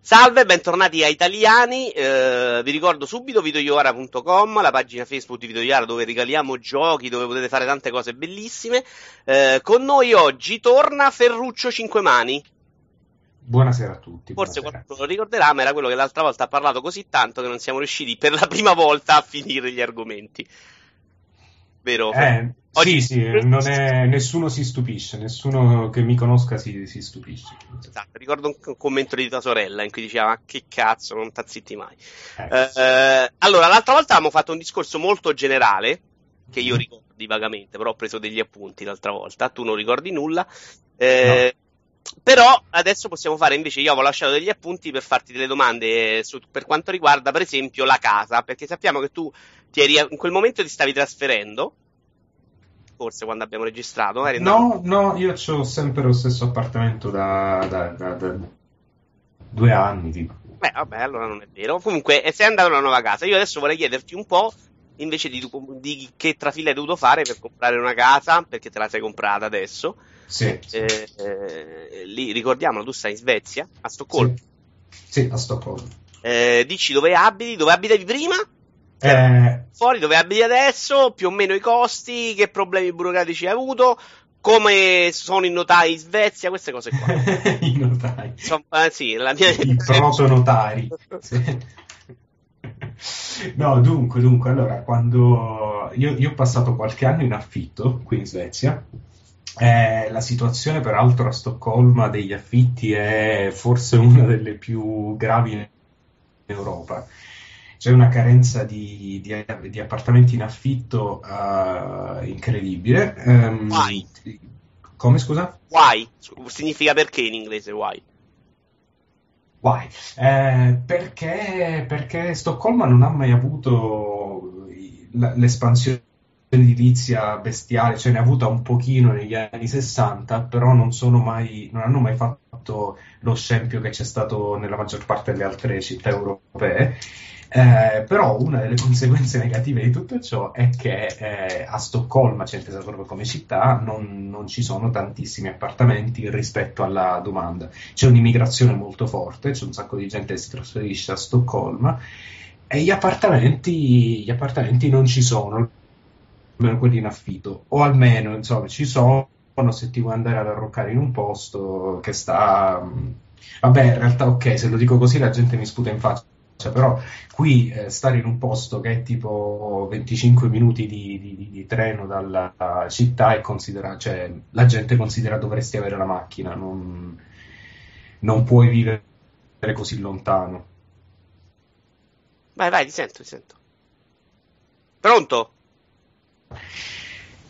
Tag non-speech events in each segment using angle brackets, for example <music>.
Salve, bentornati a Italiani. Eh, vi ricordo subito videoiora.com, la pagina Facebook di Videoiara dove regaliamo giochi, dove potete fare tante cose bellissime. Eh, con noi oggi torna Ferruccio Cinquemani. Buonasera a tutti. Forse buonasera. qualcuno lo ricorderà, ma era quello che l'altra volta ha parlato così tanto che non siamo riusciti per la prima volta a finire gli argomenti. Vero? Eh, Oggi- sì, sì, non è- nessuno si stupisce, nessuno che mi conosca si, si stupisce. Esatto, ricordo un, commento di tua sorella in cui diceva ma che cazzo, non t'azzitti mai. Eh, Eh, eh, allora, l'altra volta avevamo fatto un discorso molto generale, che io ricordi vagamente, però ho preso degli appunti l'altra volta, tu non ricordi nulla. Eh, Però adesso possiamo fare invece, io avevo lasciato degli appunti per farti delle domande su- per quanto riguarda per esempio la casa, perché sappiamo che tu eri, in quel momento ti stavi trasferendo, forse quando abbiamo registrato, andato- No, no, io ho sempre lo stesso appartamento da, da- da- da due anni, tipo. Beh, vabbè, allora non è vero. Comunque, sei andato a una nuova casa. Io adesso vorrei chiederti un po', invece di, di che trafila hai dovuto fare per comprare una casa, perché te la sei comprata adesso. Sì, sì, Eh, eh, lì, ricordiamolo, tu stai in Svezia, a Stoccolma. sì, a Stoccolma. Eh, dici dove abiti, dove abitavi prima, Eh, fuori dove abiti adesso, più o meno i costi, che problemi burocratici hai avuto, come sono i notai in Svezia, queste cose qua. <laughs> I notai. Insomma, eh, sì, la mia... I protonotari. No, dunque, dunque, allora, quando io, io ho passato qualche anno in affitto qui in Svezia, eh, la situazione peraltro a Stoccolma degli affitti è forse una delle più gravi in Europa. C'è una carenza di, di- di appartamenti in affitto eh, incredibile. Ehm, Why? Come scusa? Why? Significa perché in inglese why? Why? Eh, perché, perché Stoccolma non ha mai avuto l'espansione edilizia bestiale, cioè ne ha avuta un pochino negli anni 60, però non sono mai, non hanno mai fatto lo scempio che c'è stato nella maggior parte delle altre città europee. Eh, però una delle conseguenze negative di tutto ciò è che eh, a Stoccolma, cioè intesa proprio come città, non, non ci sono tantissimi appartamenti rispetto alla domanda. C'è un'immigrazione molto forte, c'è un sacco di gente che si trasferisce a Stoccolma e gli appartamenti, gli appartamenti non ci sono, almeno quelli in affitto, o almeno insomma ci sono se ti vuoi andare ad arroccare in un posto che sta... mh, Vabbè, in realtà ok, se lo dico così la gente mi sputa in faccia, però qui eh, stare in un posto che è tipo 25 minuti di, di- di- treno dalla città è considerato, cioè la gente considera dovresti avere la macchina, non, non puoi vivere così lontano. Vai, vai, ti sento, ti sento. Pronto?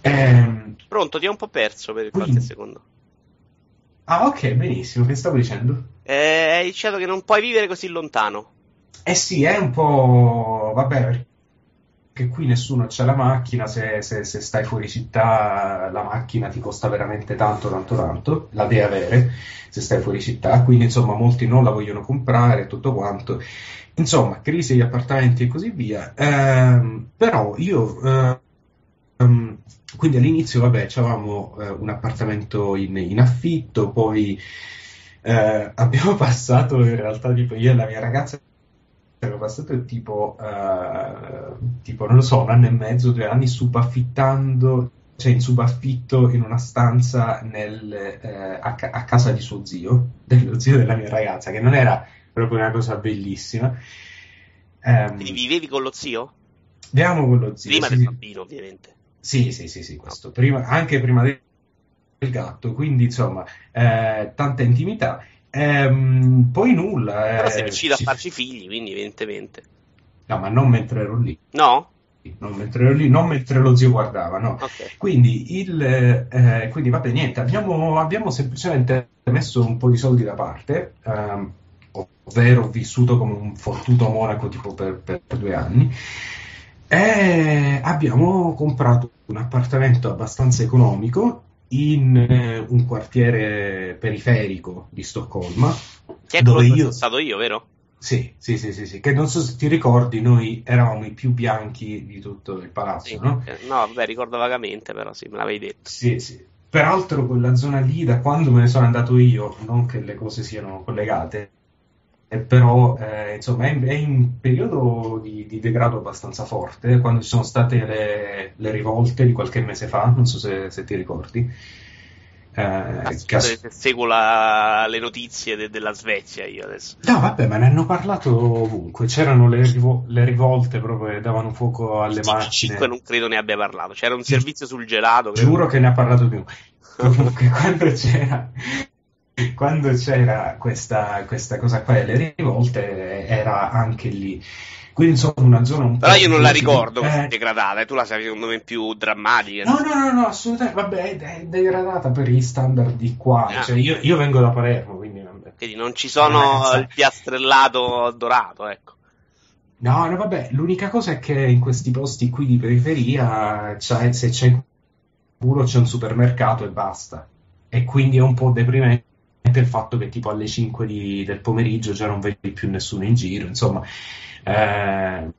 Ehm, Pronto, ti ho un po' perso per qualche Quindi- secondo. ah, ok, benissimo, che stavo dicendo? Eh, hai dicendo che non puoi vivere così lontano. Eh sì, è un po'... vabbè, perché qui nessuno c'ha la macchina, se, se- se stai fuori città la macchina ti costa veramente tanto, tanto, tanto, la devi avere se stai fuori città, quindi insomma molti non la vogliono comprare e tutto quanto. Insomma, crisi di appartamenti e così via. Ehm, però io... eh, quindi all'inizio, vabbè, avevamo eh, un appartamento in, in affitto, poi eh, abbiamo <laughs> passato in realtà, tipo io e la mia ragazza abbiamo passato tipo, eh, tipo, non lo so, un anno e mezzo, due anni subaffittando, cioè in subaffitto in una stanza nel, eh, a, ca- a casa di suo zio, <laughs> dello zio della mia ragazza, che non era proprio una cosa bellissima. Ehm, Quindi vivevi con lo zio? Viviamo con lo zio. Prima sì, del bambino, ovviamente. Sì, sì, sì, sì, questo. Prima- anche prima del del gatto, quindi insomma, eh, tanta intimità. Ehm, poi nulla. Però eh, sei riuscito a ci- farci figli, quindi evidentemente. No, ma non mentre ero lì, No? non mentre ero lì, non mentre lo zio guardava, no. Ok. Quindi, il, eh, quindi vabbè, niente, abbiamo, abbiamo semplicemente messo un po' di soldi da parte, ehm, ovvero vissuto come un fottuto monaco tipo per, per due anni, e abbiamo comprato un appartamento abbastanza economico in eh, un quartiere periferico di Stoccolma, Che è dove io... sono stato io, vero? Sì, sì, sì, sì, sì, che non so se ti ricordi, noi eravamo i più bianchi di tutto il palazzo, Sì. no? Eh, No, vabbè, ricordo vagamente, però sì, me l'avevi detto. Sì, sì. Peraltro quella zona lì, da quando me ne sono andato io, non che le cose siano collegate, eh, però eh, insomma è, è, in periodo di, di, degrado abbastanza forte, quando ci sono state le, le rivolte di qualche mese fa, non so se, se ti ricordi. Eh, che ass- seguo la, le notizie de- della Svezia io adesso. No, vabbè, ma ne hanno parlato ovunque. C'erano le, rivo- le rivolte proprio che davano fuoco alle macchine. 5 non credo ne abbia parlato. C'era un servizio sul gelato. Credo. Giuro che ne ha parlato più. <laughs> Comunque, quando c'era quando c'era questa, questa cosa qua delle rivolte era anche lì. Quindi insomma una zona un Però po'. Però io non la ricordo eh... degradata, e tu la sai secondo me più drammatica. No, no, no, no, assolutamente. Vabbè, è degradata per gli standard di qua. Ah. Cioè, io, io, vengo da Palermo, quindi. Quindi non ci sono eh, il piastrellato dorato, ecco. No, no, vabbè, l'unica cosa è che in questi posti qui di periferia, c'è, se c'è culo c'è un supermercato e basta. E quindi è un po' deprimente il fatto che tipo alle 5 di, del pomeriggio già non vedi più nessuno in giro, insomma, eh,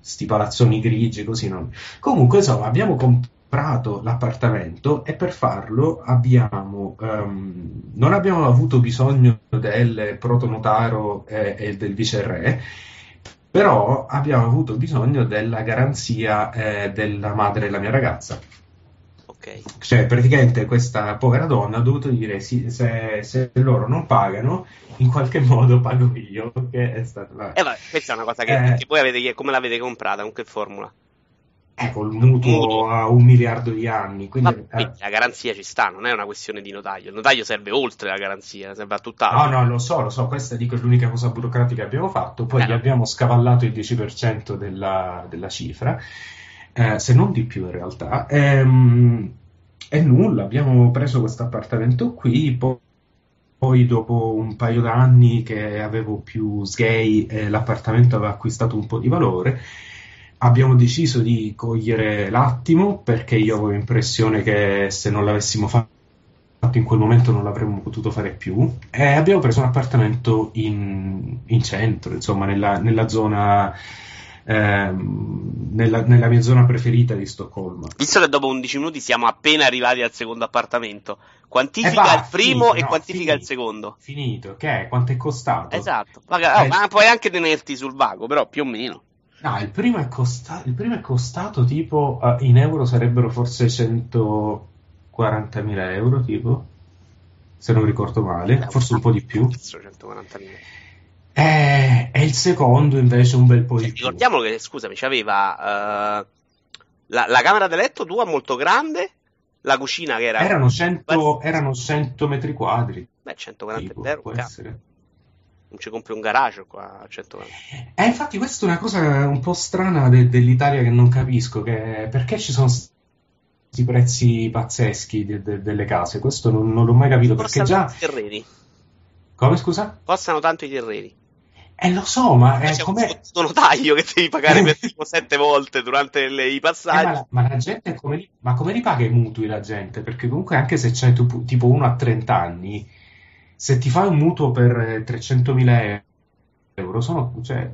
sti palazzoni grigi così non... Comunque, insomma, abbiamo comprato l'appartamento e per farlo abbiamo, um, non abbiamo avuto bisogno del protonotaro e, e del viceré, però abbiamo avuto bisogno della garanzia eh, della madre della mia ragazza Okay. Cioè, praticamente questa povera donna ha dovuto dire sì, se, se, loro non pagano, in qualche modo pago io. Che è stata... Eh, vabbè, questa è una cosa che, eh, che voi avete, come l'avete comprata, con che formula? Ecco, il mutuo, mutuo a un miliardo di anni. Quindi, Ma, eh. La garanzia ci sta, non è una questione di notaio. Il notaio serve oltre la garanzia, serve a tutt'altro. No, no, lo so, lo so, questa dico è l'unica cosa burocratica che abbiamo fatto. Poi eh, gli abbiamo scavallato il 10% della, della cifra eh, se non di più in realtà. E, ehm, e nulla, abbiamo preso questo appartamento qui, poi, poi dopo un paio d'anni che avevo più sgay e l'appartamento aveva acquistato un po' di valore, abbiamo deciso di cogliere l'attimo perché io avevo l'impressione che se non l'avessimo fatto in quel momento non l'avremmo potuto fare più e abbiamo preso un appartamento in, in centro, insomma nella, nella zona ehm, nella, nella, mia zona preferita di Stoccolma. Visto che dopo 11 minuti siamo appena arrivati al secondo appartamento, quantifica va, il primo finito, e no, quantifica finito, il secondo. Finito, che è? Quanto è costato? Esatto, Magari, eh, oh, ma puoi anche tenerti sul vago, però più o meno. No, il primo è, costa- il primo è costato tipo uh, in euro sarebbero forse 140.000 euro, tipo se non ricordo male, forse un po' di più. 140.000. Eh, e il secondo invece un bel po' di più. Ricordiamolo che, scusami, c'aveva uh, la, la, camera da letto tua molto grande, la cucina che era... Erano 100, erano 100 metri quadri. Beh, 140 tipo, euro. Può essere. Non ci compri un garage qua a 140. Eh, infatti questa è una cosa un po' strana de- dell'Italia che non capisco, che perché ci sono questi prezzi pazzeschi de- de- delle case, questo non, non l'ho mai capito, perché già... I terreni. Come scusa? Costano tanto i terreni. Eh, lo so, ma è c'è come... un notaio che devi pagare per <laughs> tipo sette volte durante le, i passaggi. Eh, ma, ma, la gente come li, ma come li paga i mutui la gente? Perché comunque anche se c'è tu, tipo uno a 30 anni, se ti fai un mutuo per 300.000 euro, sono, cioè,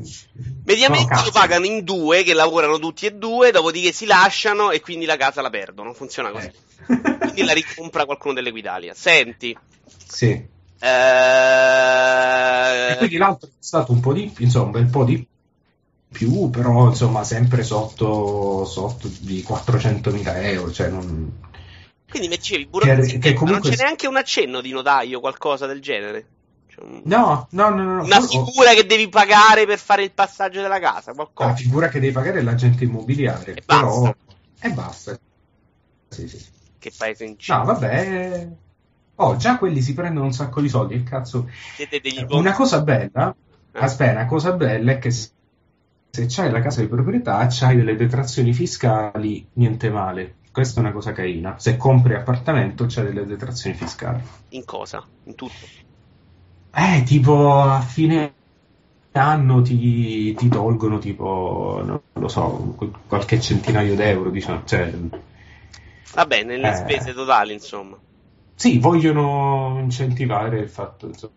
mediamente sono lo pagano in due che lavorano tutti e due, dopodiché si lasciano e quindi la casa la perdono. Funziona così. Eh. quindi la ricompra qualcuno dell'Equitalia. Senti. Sì. Eh... E quindi l'altro è stato un po' di insomma, un bel po' di più, però insomma sempre sotto, sotto di 400.000 euro, cioè non... Quindi mi dicevi, burocrazia, che, che comunque... non c'è neanche un accenno di notaio, qualcosa del genere? Cioè no, no, no, no, Una figura che devi pagare per fare il passaggio della casa, qualcosa. La figura che devi pagare è l'agente immobiliare, e però... Basta. E basta. Sì, sì. Che paese incino. No, vabbè... Oh, già quelli si prendono un sacco di soldi, che cazzo. Una cosa bella, eh. aspetta, una cosa bella è che se, se c'hai la casa di proprietà c'hai delle detrazioni fiscali, niente male. Questa è una cosa carina. Se compri appartamento c'hai delle detrazioni fiscali. In cosa? In tutto? Eh, tipo a fine anno ti, ti tolgono tipo, non lo so, qualche centinaio d'euro, diciamo. Cioè, Vabbè, nelle eh, spese totali, insomma. Sì, vogliono incentivare il fatto. Insomma,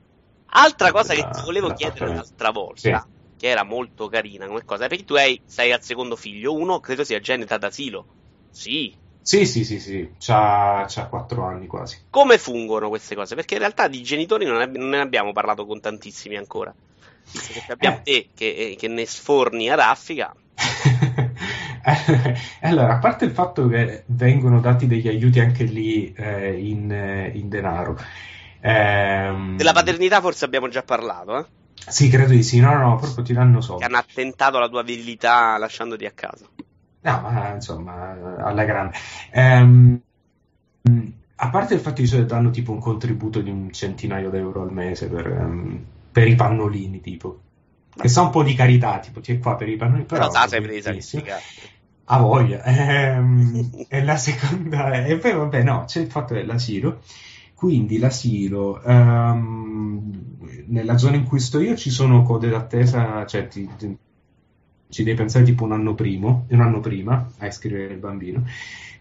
Altra cosa che ti volevo chiedere l'altra volta, sì. che era molto carina come cosa, perché tu hai, sei al secondo figlio, uno credo sia età d'asilo. Sì. Sì, sì, sì, sì, c'ha, c'ha 4 anni quasi. Come fungono queste cose? Perché in realtà di genitori non, ab- non ne abbiamo parlato con tantissimi ancora. Visto che abbiamo Eh. te che, eh, che ne sforni a raffica. <laughs> <laughs> allora, a parte il fatto che vengono dati degli aiuti anche lì eh, in, eh, in denaro. ehm, Della paternità forse abbiamo già parlato, eh? Sì, credo di sì, no, no, proprio ti danno Che soldi. hanno attentato alla tua virilità lasciandoti a casa. No, ma insomma, alla grande. Ehm, a parte il fatto che danno tipo un contributo di un centinaio d'euro al mese per, ehm, per i pannolini, tipo. Che sa un po' di carità, tipo, ti è qua per i pannolini, però... Però te la sei presa benissimo. che A voglia. Ehm, e la seconda è... E poi vabbè, no, c'è il fatto dell'asilo. Quindi l'asilo, ehm, nella zona in cui sto io ci sono code d'attesa, cioè ti- ti- ci devi pensare tipo un anno, primo, un anno prima a iscrivere il bambino.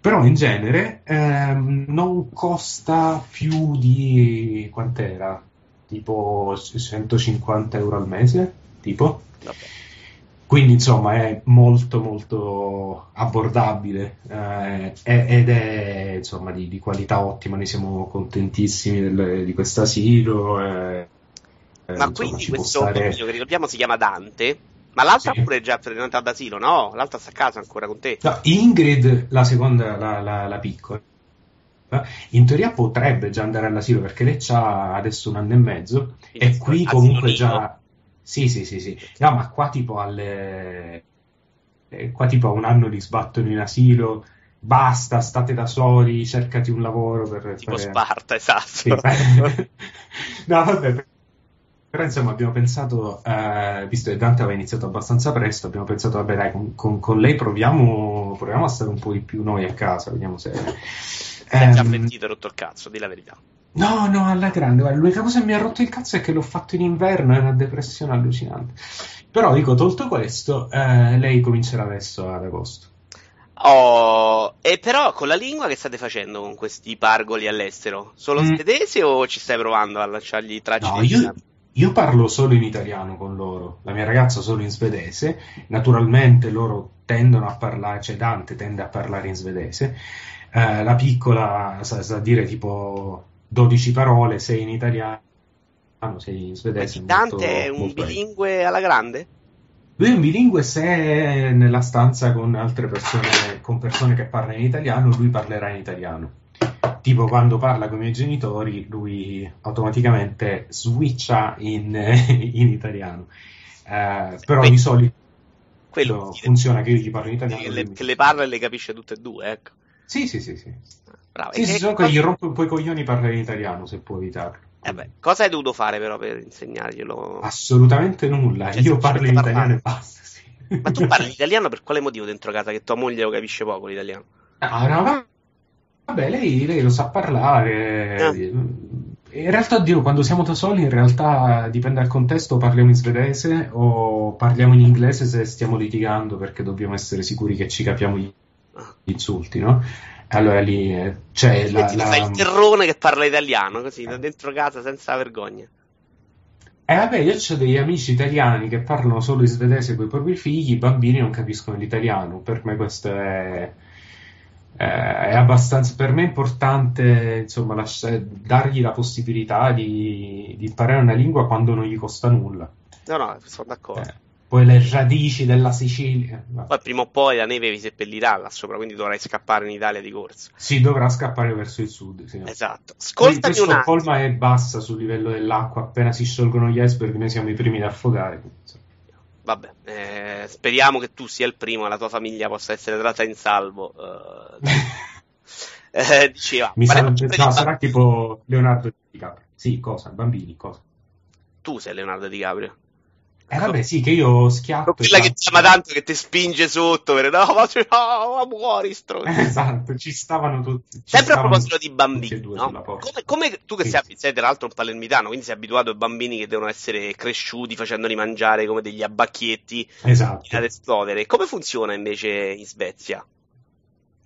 Però in genere ehm, non costa più di... quant'era? Tipo 150 euro al mese? Tipo? Quindi insomma è molto molto abbordabile eh, ed è insomma di, di qualità ottima, noi siamo contentissimi del- di questo asilo. eh, eh, Ma insomma, quindi questo stare- che ricordiamo si chiama Dante, ma l'altra Sì. pure è già prenotata d'asilo, no? L'altra sta a casa ancora con te. No, Ingrid, la seconda, la, la- la piccola, in teoria potrebbe già andare all'asilo perché lei ha adesso un anno e mezzo e Quindi qui asilo comunque già... Sì, sì, sì, sì. No, ma qua tipo alle... eh, Qua tipo a un anno li sbattono in asilo, basta, state da soli, cercati un lavoro per Tipo fare... Sparta, esatto. Sì, <laughs> no, vabbè, però insomma abbiamo pensato, eh, visto che Dante aveva iniziato abbastanza presto, abbiamo pensato, vabbè dai, con, con- con lei proviamo, proviamo a stare un po' di più noi a casa, vediamo se... Si è già pentito rotto il cazzo, di la verità. No, no, alla grande. Guarda, l'unica cosa che mi ha rotto il cazzo è che l'ho fatto in inverno, è una depressione allucinante. Però dico, tolto questo, eh, lei comincerà adesso ad agosto. Oh, e però con la lingua che state facendo con questi pargoli all'estero? Solo Mm. svedese o ci stai provando a lanciargli i tracci No, io, io parlo solo in italiano con loro, la mia ragazza solo in svedese. Naturalmente loro tendono a parlare, cioè Dante tende a parlare in svedese. Eh, la piccola sa, sa dire tipo 12 parole, 6 in italiano, 6 in svedese. Dante molto- è un molto- bilingue alla grande? Lui è un bilingue se è nella stanza con altre persone, con persone che parlano in italiano, lui parlerà in italiano. Tipo quando parla con i miei genitori, lui automaticamente switcha in, <laughs> in italiano. Eh, però Quindi- di solito funziona che io gli parlo in italiano. che le, mi- che le parla e le capisce tutte e due, ecco. Sì, sì, sì, sì. Bravo. Sì, sì, che cosa- gli rompo un po' i coglioni parlare in italiano se può evitarlo. eh beh, cosa hai dovuto fare però per insegnarglielo? Assolutamente nulla, Cioè, io parlo in semplicemente italiano e parlare. basta. sì. Ma tu parli italiano per quale motivo dentro casa? Che tua moglie lo capisce poco l'italiano? Ah, no, va- vabbè, lei, lei lo sa parlare. Ah. In realtà, Dio, quando siamo da soli, in realtà dipende dal contesto, parliamo in svedese o parliamo in inglese se stiamo litigando perché dobbiamo essere sicuri che ci capiamo gli Ah. gli insulti, no? Allora lì eh, c'è la, tu la- fai il terrone che parla italiano, così, da dentro casa senza vergogna. Eh vabbè, io ho degli amici italiani che parlano solo in svedese con i propri figli, i bambini non capiscono l'italiano. Per me questo è, eh, è abbastanza, per me è importante, insomma, lascia- dargli la possibilità di, di imparare una lingua quando non gli costa nulla. No, no, sono d'accordo. Eh, poi le radici della Sicilia. Poi prima o poi la neve vi seppellirà là sopra, quindi dovrai scappare in Italia di corsa. Si dovrà scappare verso il sud, sì. Esatto. Ascoltami un attimo. Stoccolma è bassa sul livello dell'acqua, appena si sciolgono gli iceberg noi siamo i primi ad affogare. Vabbè, eh, speriamo che tu sia il primo e la tua famiglia possa essere tratta in salvo. eh. <laughs> Eh, diceva, Mi parliamo sa- sempre no, sarà tipo Leonardo DiCaprio. Sì, cosa? Bambini, cosa? Tu sei Leonardo DiCaprio. Eh vabbè, sì, che io schiatto. Quella che ti ama tanto che ti spinge sotto per no, ma, no, ma muori stronzo. Esatto, ci stavano tutti. ci Sempre a stavano proposito di bambini, no? come, come tu che Sì. sei, sei tra l'altro un palermitano, quindi sei abituato ai bambini che devono essere cresciuti facendoli mangiare come degli abbacchietti Esatto. ad esplodere. Come funziona invece in Svezia?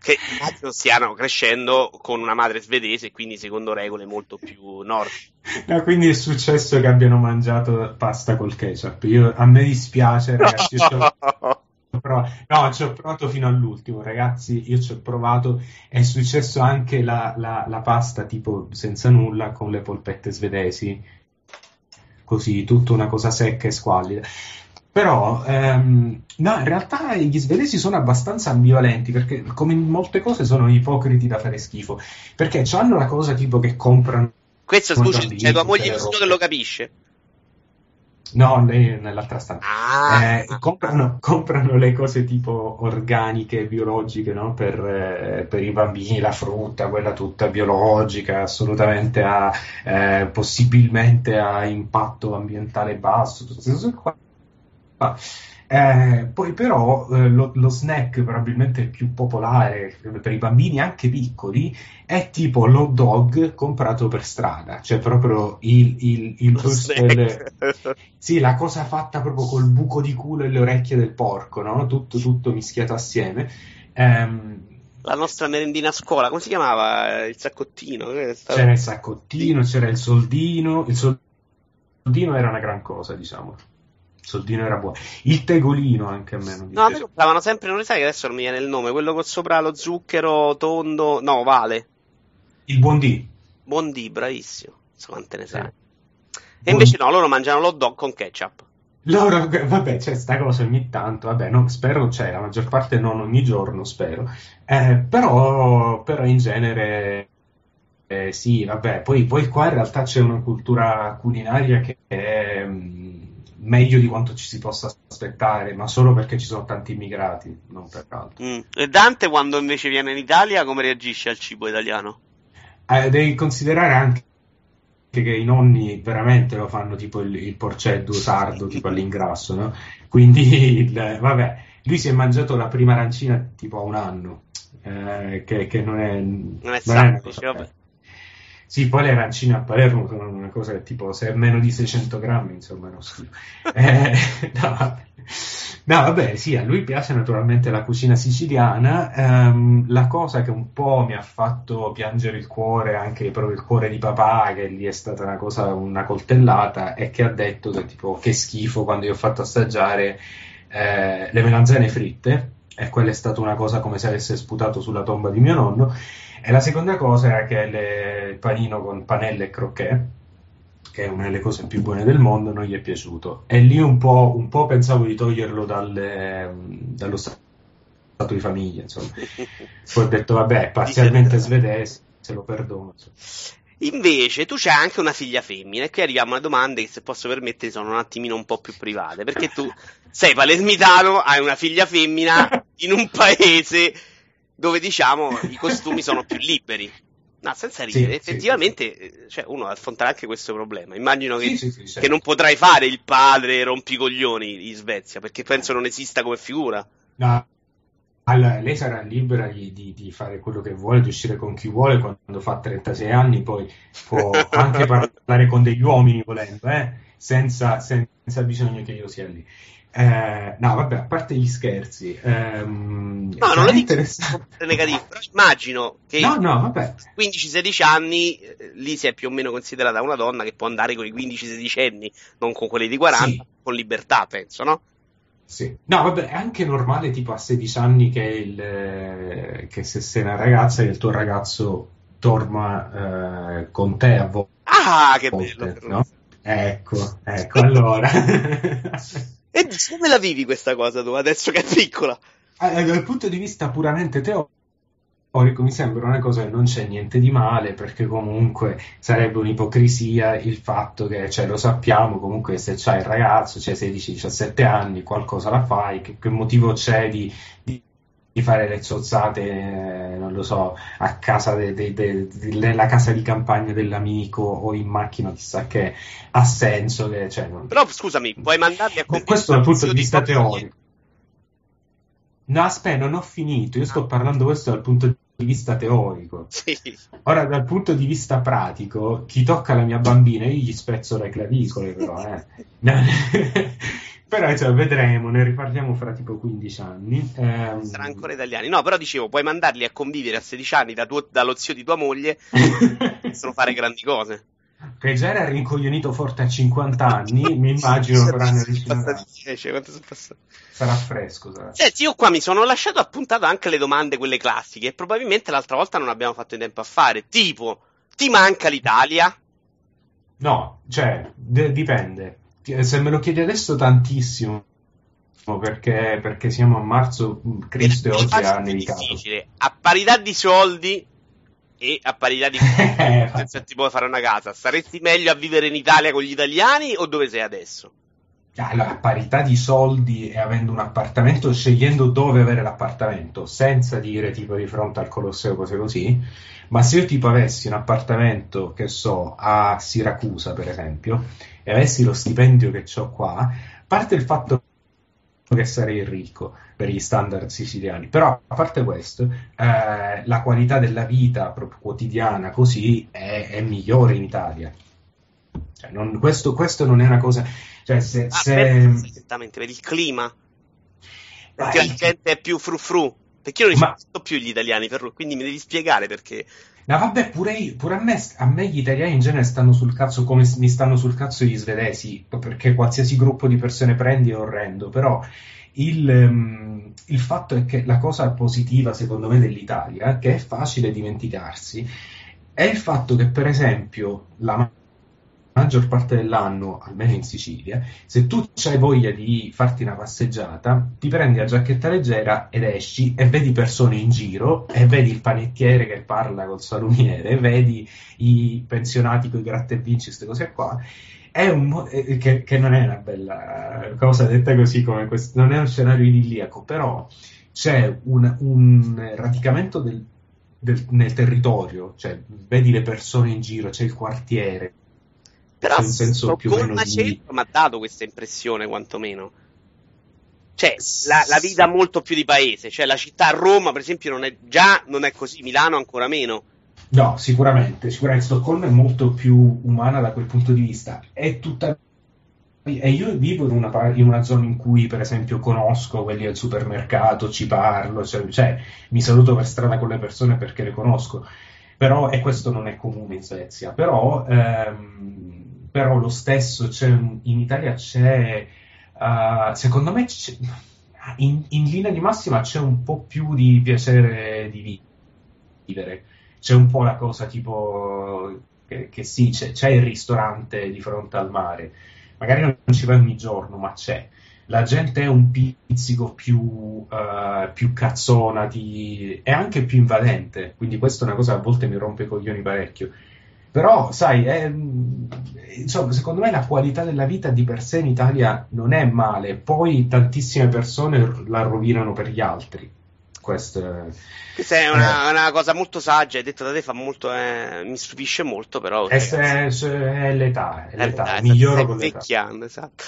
Che immagino stiano crescendo con una madre svedese quindi secondo regole molto più nordiche. No, quindi è successo che abbiano mangiato pasta col ketchup. Io, a me dispiace, ragazzi, c'ho- <laughs> però. No, ci ho provato fino all'ultimo, ragazzi. Io ci ho provato. È successo anche la, la, la pasta tipo senza nulla con le polpette svedesi. Così, tutta una cosa secca e squallida. Però, ehm, no, in realtà gli svedesi sono abbastanza ambivalenti perché, come in molte cose, sono ipocriti da fare schifo. Perché hanno la cosa tipo che comprano. Questo, scusi, c'è tua moglie nessuno che lo capisce. No, lei nell'altra stanza. Ah, eh, comprano, <laughs> comprano, le cose tipo organiche, biologiche, no? per, eh, per, i bambini, la frutta, quella tutta biologica, assolutamente a, eh, possibilmente a impatto ambientale basso, tutte queste cose qua. Eh, poi però eh, lo, lo, snack probabilmente più popolare per i bambini anche piccoli è tipo l'hot dog comprato per strada, cioè proprio il, il, il il, sì, la cosa fatta proprio col buco di culo e le orecchie del porco, no? tutto, tutto mischiato assieme. Um, la nostra merendina a scuola, come si chiamava? Il saccottino? C'era il saccottino, c'era il soldino, il soldino era una gran cosa, diciamo. Soldino era buono. Il tegolino anche a me non mi No, a me compravano sempre, non lo sai che adesso non mi viene il nome, quello con sopra lo zucchero tondo, no, vale. Il buondì. Buondì, bravissimo. So quante ne sai. E invece no, loro mangiano l'hot dog con ketchup. Loro, vabbè, c'è sta cosa ogni tanto, vabbè, no, spero c'è, la maggior parte non ogni giorno, spero. Eh, però, però in genere eh, sì, vabbè, poi, poi qua in realtà c'è una cultura culinaria che è meglio di quanto ci si possa aspettare, ma solo perché ci sono tanti immigrati, non per altro. Mm. E Dante quando invece viene in Italia come reagisce al cibo italiano? Eh, devi considerare anche che i nonni veramente lo fanno tipo il, il porceddu sardo, tipo all'ingrasso, no? Quindi, il, vabbè, lui si è mangiato la prima arancina tipo a un anno, eh, che, che, non è... Non è semplice, vabbè. Sì, poi le arancine a Palermo sono una cosa che tipo se è meno di 600 grammi, insomma, non schifo. <laughs> Eh, no, no, vabbè, sì, a lui piace naturalmente la cucina siciliana. Um, la cosa che un po' mi ha fatto piangere il cuore, anche proprio il cuore di papà, che lì è stata una cosa, una coltellata, è che ha detto che tipo che schifo quando io ho fatto assaggiare eh, le melanzane fritte. E quella è stata una cosa come se avesse sputato sulla tomba di mio nonno. E la seconda cosa era che le, il panino con panelle e crocchè, che è una delle cose più buone del mondo, non gli è piaciuto. E lì un po', un po pensavo di toglierlo dalle, dallo stato di famiglia, insomma. <laughs> Poi ho detto, vabbè, parzialmente svedese, se lo perdono. Insomma. Invece tu c'hai anche una figlia femmina e qui arriviamo a domande che se posso permettere sono un attimino un po' più private, perché tu sei palermitano, hai una figlia femmina in un paese dove diciamo i costumi sono più liberi. No, senza ridere, sì, effettivamente sì, sì. Cioè, uno affronterà anche questo problema. Immagino che, che, non potrai fare il padre rompicoglioni in Svezia, perché penso non esista come figura. No. Allora, lei sarà libera di, di, di, fare quello che vuole, di uscire con chi vuole quando fa 36 anni, poi può <laughs> anche parlare con degli uomini volendo, eh? senza, senza bisogno che io sia lì. Eh, no, vabbè, a parte gli scherzi, ehm, no, non lo dico negativo, però immagino che no, no, 15-16 anni eh, lì si è più o meno considerata una donna che può andare con i 15-16 anni, non con quelli di 40, sì. con libertà, penso, no? Sì. No, vabbè, è anche normale tipo a 16 anni che, il, che se sei una ragazza e il tuo ragazzo torna eh, con te a volte. Ah, che bello! No? Ecco, ecco, allora. <laughs> E come la vivi questa cosa tu adesso che è piccola? Eh, dal punto di vista puramente teorico mi sembra una cosa che non c'è niente di male perché comunque sarebbe un'ipocrisia il fatto che, cioè lo sappiamo comunque se c'hai il ragazzo, c'hai 16-17 anni, qualcosa la fai, che, che motivo c'è di, di di fare le zozzate, eh, non lo so, a casa de, de, de, nella casa di campagna dell'amico o in macchina, chissà che ha senso. Che, cioè, non... Però scusami, puoi mandarli a compiere Questo dal punto di vista teorico. No, aspetta, non ho finito. Io sto ah. parlando questo dal punto di vista teorico. Sì. Ora, dal punto di vista pratico, chi tocca la mia bambina, io gli spezzo le clavicole, però, eh. <laughs> <laughs> Però insomma, vedremo, ne riparliamo fra tipo 15 anni. Eh, Sarà ancora italiani. No, però dicevo, puoi mandarli a convivere a 16 anni da tuo, dallo zio di tua moglie, <laughs> possono fare grandi cose. Che già era rincoglionito forte a 50 anni, mi <laughs> immagino Sarà fresco. Sarà. Senti, io qua mi sono lasciato appuntato anche le domande, quelle classiche, e probabilmente l'altra volta non abbiamo fatto in tempo a fare. Tipo, ti manca l'Italia? No, cioè, d- dipende. Se me lo chiedi adesso tantissimo, perché, perché siamo a marzo, Cristo e oggi ha nevicato. Difficile. A parità di soldi e a parità di <laughs> senza ti puoi fare una casa, saresti meglio a vivere in Italia con gli italiani o dove sei adesso? Allora, a parità di soldi e avendo un appartamento, scegliendo dove avere l'appartamento, senza dire tipo di fronte al Colosseo, cose così, ma se io tipo avessi un appartamento, che so, a Siracusa per esempio, e avessi lo stipendio che ho qua, a parte il fatto che sarei ricco per gli standard siciliani, però a parte questo, eh, la qualità della vita proprio quotidiana così è, è migliore in Italia. Cioè, non, questo, questo, non è una cosa... Cioè, se, ah, se... Per, esattamente, per il clima. Perché Dai. la gente è più frufru. Perché io non li Ma... più gli italiani, per, quindi mi devi spiegare perché. No, vabbè, pure, io, pure a, me, a, me, gli italiani in genere stanno sul cazzo come mi stanno sul cazzo gli svedesi, perché qualsiasi gruppo di persone prendi è orrendo, però il, um, il, fatto è che la cosa positiva, secondo me, dell'Italia, che è facile dimenticarsi, è il fatto che, per esempio, la maggior parte dell'anno, almeno in Sicilia, se tu hai voglia di farti una passeggiata, ti prendi la giacchetta leggera ed esci e vedi persone in giro e vedi il panettiere che parla col salumiere, vedi i pensionati con i gratta e vinci, queste cose qua. Un, eh, che, che, non è una bella cosa detta così come questo, non è un scenario idilliaco, però c'è un, un radicamento del, del, nel territorio, cioè vedi le persone in giro, c'è il quartiere, però un senso più meno di... mi ha dato questa impressione quantomeno. Cioè, la, la, vita molto più di paese, cioè la città Roma, per esempio, non è, già non è così, Milano ancora meno No, sicuramente, sicuramente Stoccolma è molto più umana da quel punto di vista. È tutta e io vivo in una, in una, zona in cui, per esempio, conosco quelli al supermercato, ci parlo, cioè, cioè, mi saluto per strada con le persone perché le conosco. Però, e questo non è comune in Svezia, però, ehm, però lo stesso in Italia c'è, uh, secondo me, in, in linea di massima c'è un po' più di piacere di vivere c'è un po' la cosa tipo che, che sì, c'è, c'è, il ristorante di fronte al mare, magari non ci vai ogni giorno, ma c'è. La gente è un pizzico più, uh, più cazzona di... è anche più invadente, quindi questa è una cosa che a volte mi rompe i coglioni parecchio. Però, sai, è, insomma, secondo me la qualità della vita di per sé in Italia non è male, poi tantissime persone la rovinano per gli altri questo Questa è una, eh, una, cosa molto saggia, hai detto da te, fa molto, eh, mi stupisce molto, però... È, è, è l'età, è l'età, è miglioro con l'età. Esatto.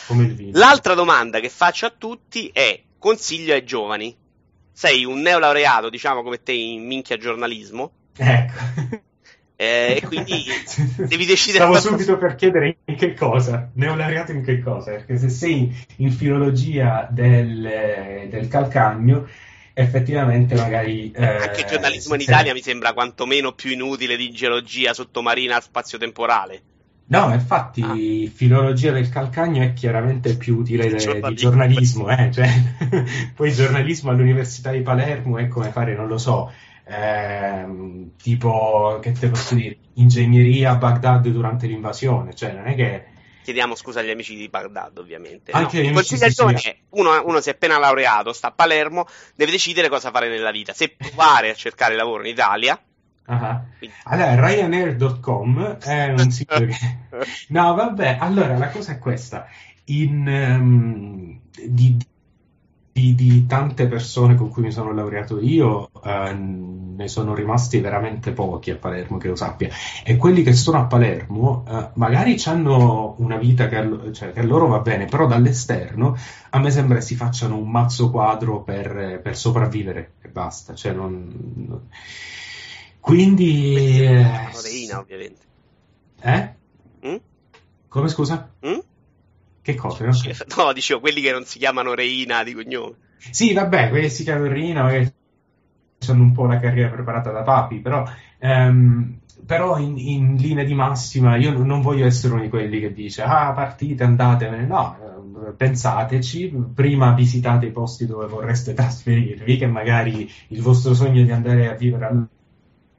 L'altra domanda che faccio a tutti è, consiglio ai giovani, sei un neolaureato, diciamo come te in minchia giornalismo, ecco. Eh, e <laughs> quindi devi decidere. Stavo subito per chiedere in che cosa, neolaureato in che cosa, perché se sei in filologia del, del calcagno effettivamente magari... Eh, Anche il giornalismo in Italia mi sembra quantomeno più inutile di geologia sottomarina spazio-temporale. No, infatti ah. filologia del calcagno è chiaramente più utile di giornalismo, eh? cioè, <laughs> poi giornalismo all'Università di Palermo è come fare, non lo so, ehm, tipo, che te posso dire, ingegneria a Baghdad durante l'invasione, cioè non è che chiediamo scusa agli amici di Baghdad, ovviamente. Anche no, al giovane è uno, uno, si è appena laureato, sta a Palermo, deve decidere cosa fare nella vita. Se provare a cercare lavoro in Italia. Uh-huh. Allora, Ryanair.com è un sito che... <laughs> No, vabbè, allora la cosa è questa. In, um, di, di, di, tante persone con cui mi sono laureato io, eh, ne sono rimasti veramente pochi a Palermo, che lo sappia. E quelli che sono a Palermo, eh, magari hanno una vita che a, cioè, che a, loro va bene, però dall'esterno a me sembra che si facciano un mazzo quadro per, per sopravvivere e basta. Cioè, non, non... Quindi... Eh, proteina, ovviamente. Eh? Mm? Come scusa? Mm? Che cosa? <laughs> No, dicevo, quelli che non si chiamano Reina di cognome. Sì, vabbè, quelli che si chiamano Reina magari hanno un po' la carriera preparata da papi, però ehm, però in, in, linea di massima io non voglio essere uno di quelli che dice ah partite andatevene no eh, pensateci prima visitate i posti dove vorreste trasferirvi che magari il vostro sogno di andare a vivere a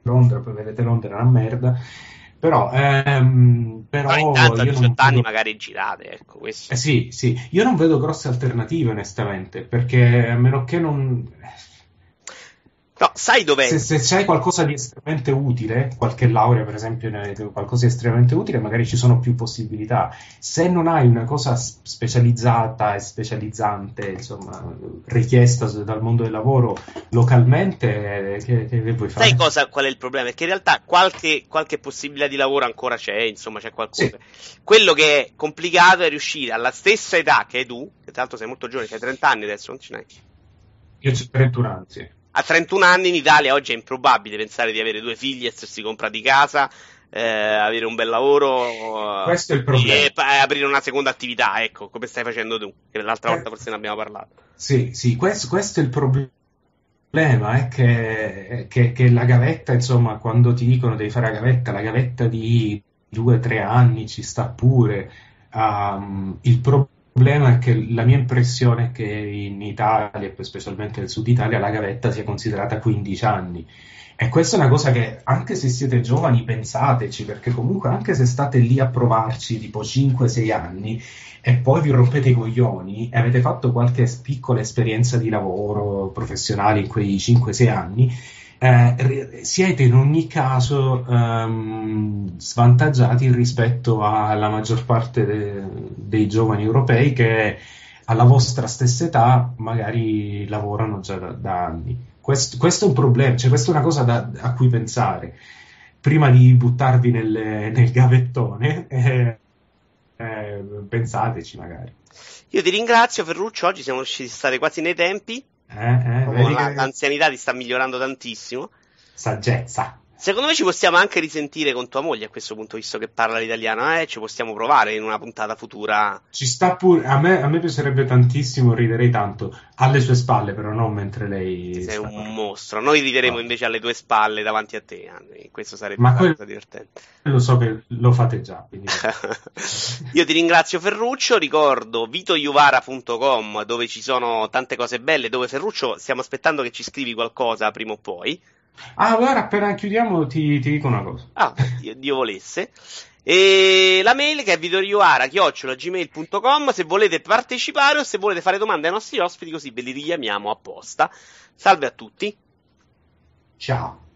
Londra poi vedete Londra è una merda però, ehm, però, però intanto a 18 anni vedo... magari girate ecco questo. Eh sì, sì, io non vedo grosse alternative onestamente perché a meno che non No, sai dov'è? Se, se c'hai qualcosa di estremamente utile, qualche laurea per esempio, qualcosa di estremamente utile, magari ci sono più possibilità. Se non hai una cosa specializzata e specializzante, insomma, richiesta dal mondo del lavoro localmente, che, che vuoi fare? Sai cosa, qual è il problema? È che in realtà qualche, qualche possibilità di lavoro ancora c'è, insomma, c'è qualcosa. Sì. Quello che è complicato è riuscire alla stessa età che hai tu, che tra l'altro sei molto giovane, hai 30 anni adesso, non ce n'hai? Io ho 31 anni, sì a 31 anni in Italia oggi è improbabile pensare di avere due figli, essersi comprati casa, eh, avere un bel lavoro Questo è il problema. e aprire una seconda attività, ecco, come stai facendo tu, che l'altra eh, volta forse ne abbiamo parlato. Sì, sì, questo, questo è il problema è che, che, che, la gavetta, insomma, quando ti dicono devi fare la gavetta, la gavetta di due o tre anni ci sta pure. Um, il problema problema è che la mia impressione è che in Italia, e specialmente nel sud Italia, la gavetta sia considerata 15 anni. E questa è una cosa che anche se siete giovani pensateci, perché comunque anche se state lì a provarci tipo 5-6 anni e poi vi rompete i coglioni e avete fatto qualche piccola esperienza di lavoro professionale in quei 5-6 anni, eh, siete in ogni caso um, svantaggiati rispetto alla maggior parte de- dei giovani europei che alla vostra stessa età magari lavorano già da, da anni. Questo, questo, è un problema, cioè questa è una cosa da, a cui pensare. Prima di buttarvi nel, nel gavettone, <laughs> eh, eh, pensateci magari. Io ti ringrazio Ferruccio, oggi siamo riusciti a stare quasi nei tempi. Eh, eh, l'anzianità ti sta migliorando tantissimo. Saggezza. Secondo me ci possiamo anche risentire con tua moglie a questo punto, visto che parla l'italiano, eh? Ci possiamo provare in una puntata futura. Ci sta pure. A me, a me piacerebbe tantissimo, riderei tanto. Alle sue spalle, però, non mentre lei. Sei un parlando. mostro. Noi rideremo no. invece alle tue spalle davanti a te. Questo sarebbe Ma una cosa divertente. Lo so che lo fate già. <laughs> Io ti ringrazio, Ferruccio. Ricordo vitoiuvara.com dove ci sono tante cose belle. Dove Ferruccio stiamo aspettando che ci scrivi qualcosa prima o poi. Ah, guarda, appena chiudiamo ti, ti dico una cosa. Ah, Dio, Dio volesse. E la mail che è vitorioara.gmail.com se volete partecipare o se volete fare domande ai nostri ospiti così ve li richiamiamo apposta. Salve a tutti. Ciao.